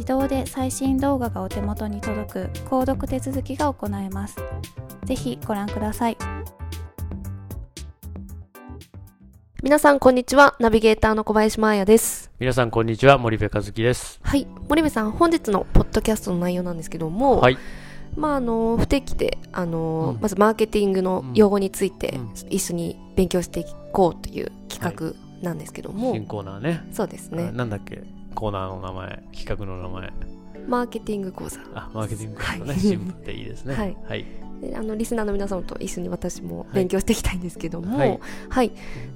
自動で最新動画がお手元に届く購読手続きが行えます。ぜひご覧ください。皆さんこんにちは。ナビゲーターの小林真彩です。皆さんこんにちは森部和樹です。はい。森部さん本日のポッドキャストの内容なんですけども、はい。まああの不定期であの、うん。まずマーケティングの用語について、うん。一緒に勉強していこうという企画なんですけども、新コーナーね。そうですあねなんだっけ？コーナーの名前企画の名前。マーケティング講座。あマーケティングのね、はい。シンプルでいいですね。はい。はい。であのリスナーの皆様と一緒に私も勉強していきたいんですけども、はい。はい、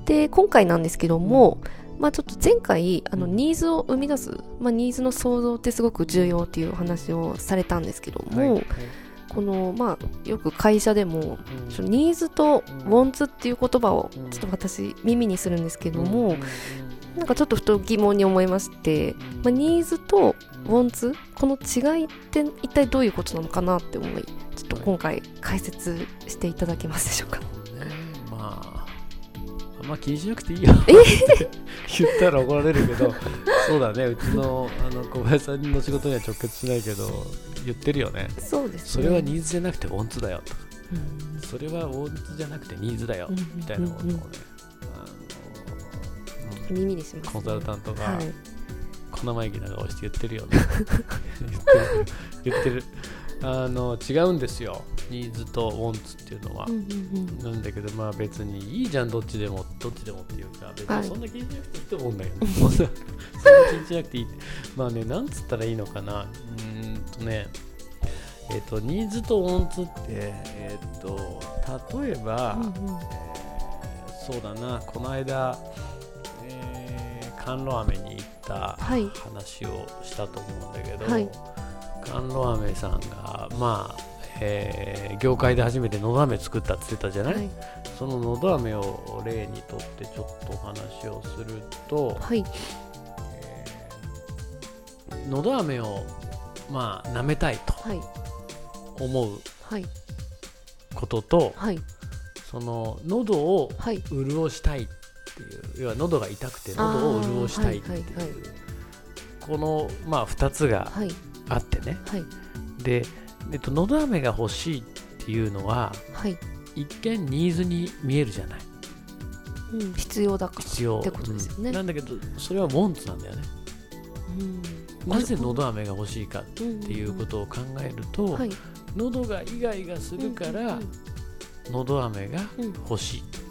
で今回なんですけども、まあ、ちょっと前回あのうん。ニーズを生み出す、まあ、ニーズの創造ってすごく重要っていうお話をされたんですけども、はい。このまあよく会社でもうん。ニーズとうんウォンツっていう言葉をうんちょっと私耳にするんですけども、うんなんかちょっとふと疑問に思いまして、まあ、ニーズとウォンツこの違いって一体どういうことなのかなって思いちょっと今回解説していただけますでしょうか。ねまああんま気にしなくていいよ。言ったら怒られるけどそうだね。うちのあの小林さんの仕事には直結しないけど言ってるよね。そうですそれはニーズじゃなくてウォンツだよとか。うん。それはウォンツじゃなくてニーズだようんみたいなことをねうんあの耳にします、コンサルタントがはい。小生意気な顔して言ってるよね。言ってる。言ってる。あの違うんですよ。ニーズとウォンツっていうのは、なんだけどまあ別にいいじゃんどっちでもどっちでもっていうか別はい。にそんな気にしなくていいと思うんだけど、そんなそんな気にしなくていい。まあねなんつったらいいのかな。うーんとね。えっ、とニーズとウォンツってえっ、と例えば、うんうん。えーそうだな。この間、えー、甘露飴に行った話をしたと思うんだけど、はい甘露飴さんがまあ、えー業界で初めてのど飴作ったって言ってたじゃない、はいそののど飴を例にとってちょっとお話をすると、はいえーのど飴をまあ舐めたいと思うこととはいその喉を潤したいっていう要は喉が痛くて喉を潤したいっていう、あーはいはい。このまあ2つがはい。あってね。はい。で、えっと、のど飴が欲しいっていうのははい、一見ニーズに見えるじゃない。うん、必要だから必要。ってことですよね。うん。なんだけどそれはウォンツなんだよね。うん。なぜのど飴が欲しいかっっていうことを考えると、はい。喉がイガイガするからうんのど飴がうん。欲しい。うんうん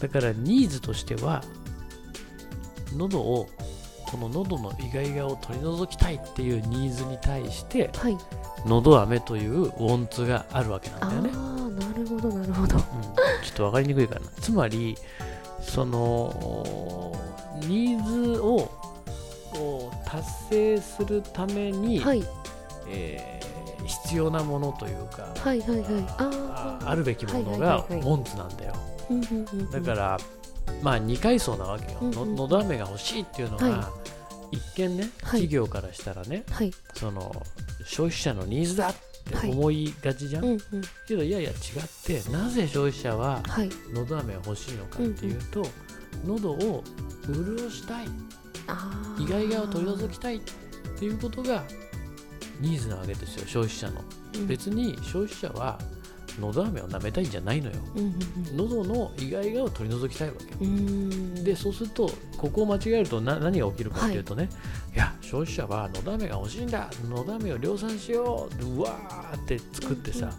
だからニーズとしては喉をこの喉のイガイガを取り除きたいっていうニーズに対してはいのど飴というウォンツがあるわけなんあだよね。あなるほどなるほどうん、ちょっと分かりにくいかな。つまり、その、ニーズをを達成するために、はいえー必要なものというか、はいはいはい。あああるべきものはいがはいはいはい。ウォンツなんだよ。だから、まあ2階層なわけよ。うんうんののど飴が欲しいっていうのは、は一見ね、企業からしたらね、はい。その消費者のニーズだって思いがちじゃん。うんうん。けどいやいや違ってなぜ消費者ははい。のど飴が欲しいのかっていうと、喉を潤したい。あー。イガイガを取り除きたいっていうことがニーズなわけですよ消費者の。うん。別に消費者はのど飴を舐めたいんじゃないのよ。うんうん喉のイガイガを取り除きたいわけ。うん。うんでそうするとここを間違えるとな何が起きるかっていうとね、い、や消費者はのど飴が欲しいんだ。のど飴を量産しよう。うわーって作ってさ、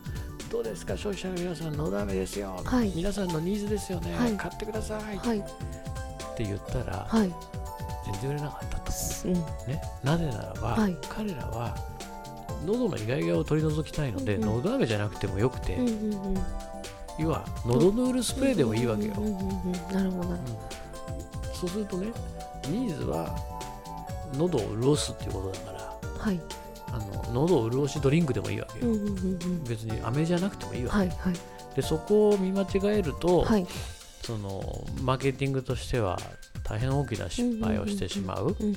どうですか？消費者の皆さんのど飴ですよ、はい。皆さんのニーズですよね、はい。買ってください。っはい。て言ったら、はい。全然売れなかったと、うん。ね、なぜならば、はい。彼らは喉のイガイガを取り除きたいので、うんうん。のど飴じゃなくてもよくて、うんうんうん。要は喉ヌールスプレーでもいいわけよ、うんうんうんうんなるほど。うん。そうするとねニーズは喉を潤すっていうことだからはい。あの喉を潤しドリンクでもいいわけよ、うんうんうんうん。別に飴じゃなくてもいいわけ、はいはい。でそこを見間違えると、はい。そのマーケティングとしては大変大きな失敗をしてしまう,、うんうん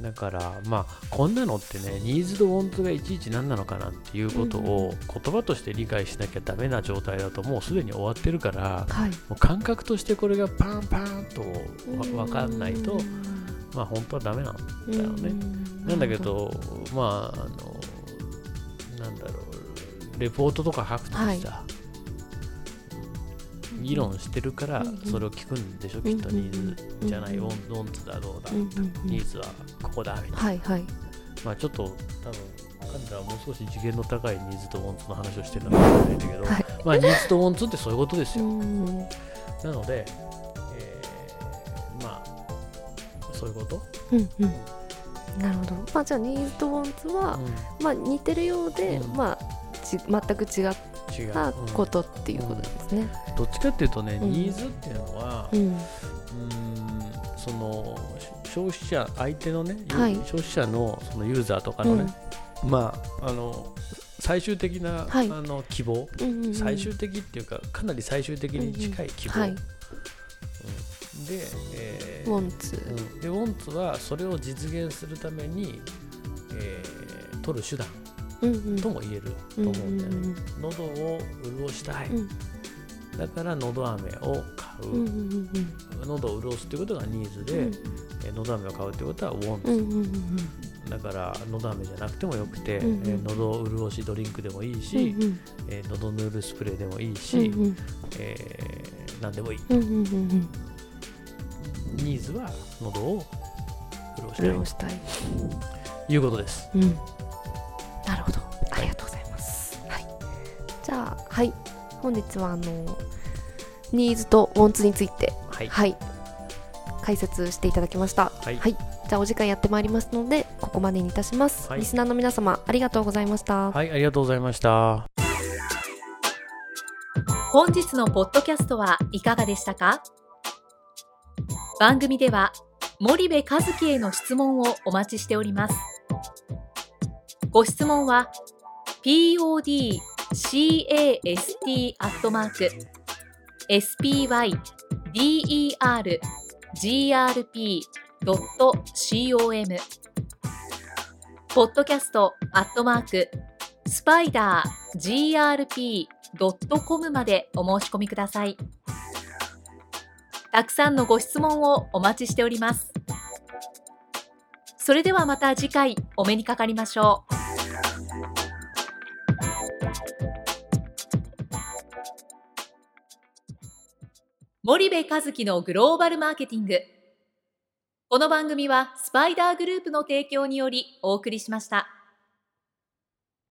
だからまあこんなのってねニーズとウォンツがいちいち何なのかなっていうことを言葉として理解しなきゃダメな状態だともうすでに終わってるからはい。もう感覚としてこれがパンパンとわ分かんないとまあ本当はダメなんだよね。なんだけど、まあ、あの、なんだろう、レポートとか書くときさ、はい議論してるからそれを聞くんでしょ、きっとニーズじゃない、うんウォンウォンツだどうだ、ニーズはここだみたいな。はいはいまあちょっと多分、彼らはもう少し次元の高いニーズとウォンツの話をしてるのかもしれないんだけど、はいまあニーズとウォンツってそういうことですよ。うんなので、えーまあ、そういうこと、うんうんなるほどまあじゃあニーズとウォンツはうまあ似てるようでうんまあち全く違っん、違う、たう。んことっていうことですね。どっちかっていうとね、うん。ニーズっていうのは、ううんーんそのし消費者相手のね、はい。消費者のそのユーザーとかのね、まああの最終的な、はい。あの希望、うんうんうん。最終的っていうかかなり最終的に近い希望、はい。うん。で、えウォンツ。うん。でウォンツはそれを実現するために、えー取る手段。うんうんとも言えると思うんだよね、喉を潤したい、うんだから喉飴を買う、うんうんうん喉を潤すっていうことがニーズで、うん。えー喉飴を買うってことはウォンツ、うんうんうんだから喉飴じゃなくてもよくて、うんうん。え潤しドリンクでもいいし、うんうん。えー喉ヌールスプレーでもいいし、うんうん。えー何でもいい、うんうんうんうん。ニーズは喉を潤したい。潤したい。ということです。うんなるほど。ありがとうございます。はい。じゃあはい。本日はあのニーズとウォンツについてはい。はい。解説していただきました。はい。じゃあお時間やってまいりますのでここまでにいたします、はい。リスナーの皆様ありがとうございました、はい、ありがとうございました。本日のポッドキャストはいかがでしたか？番組では森部和樹への質問をお待ちしておりますご質問は podcast アットマーク spydergrp.com ポッドキャストアットマークスパイダー grp.com までお申し込みください。たくさんのご質問をお待ちしております。それではまた次回お目にかかりましょう。森部和樹のグローバルマーケティング。この番組はスパイダーグループの提供によりお送りしました。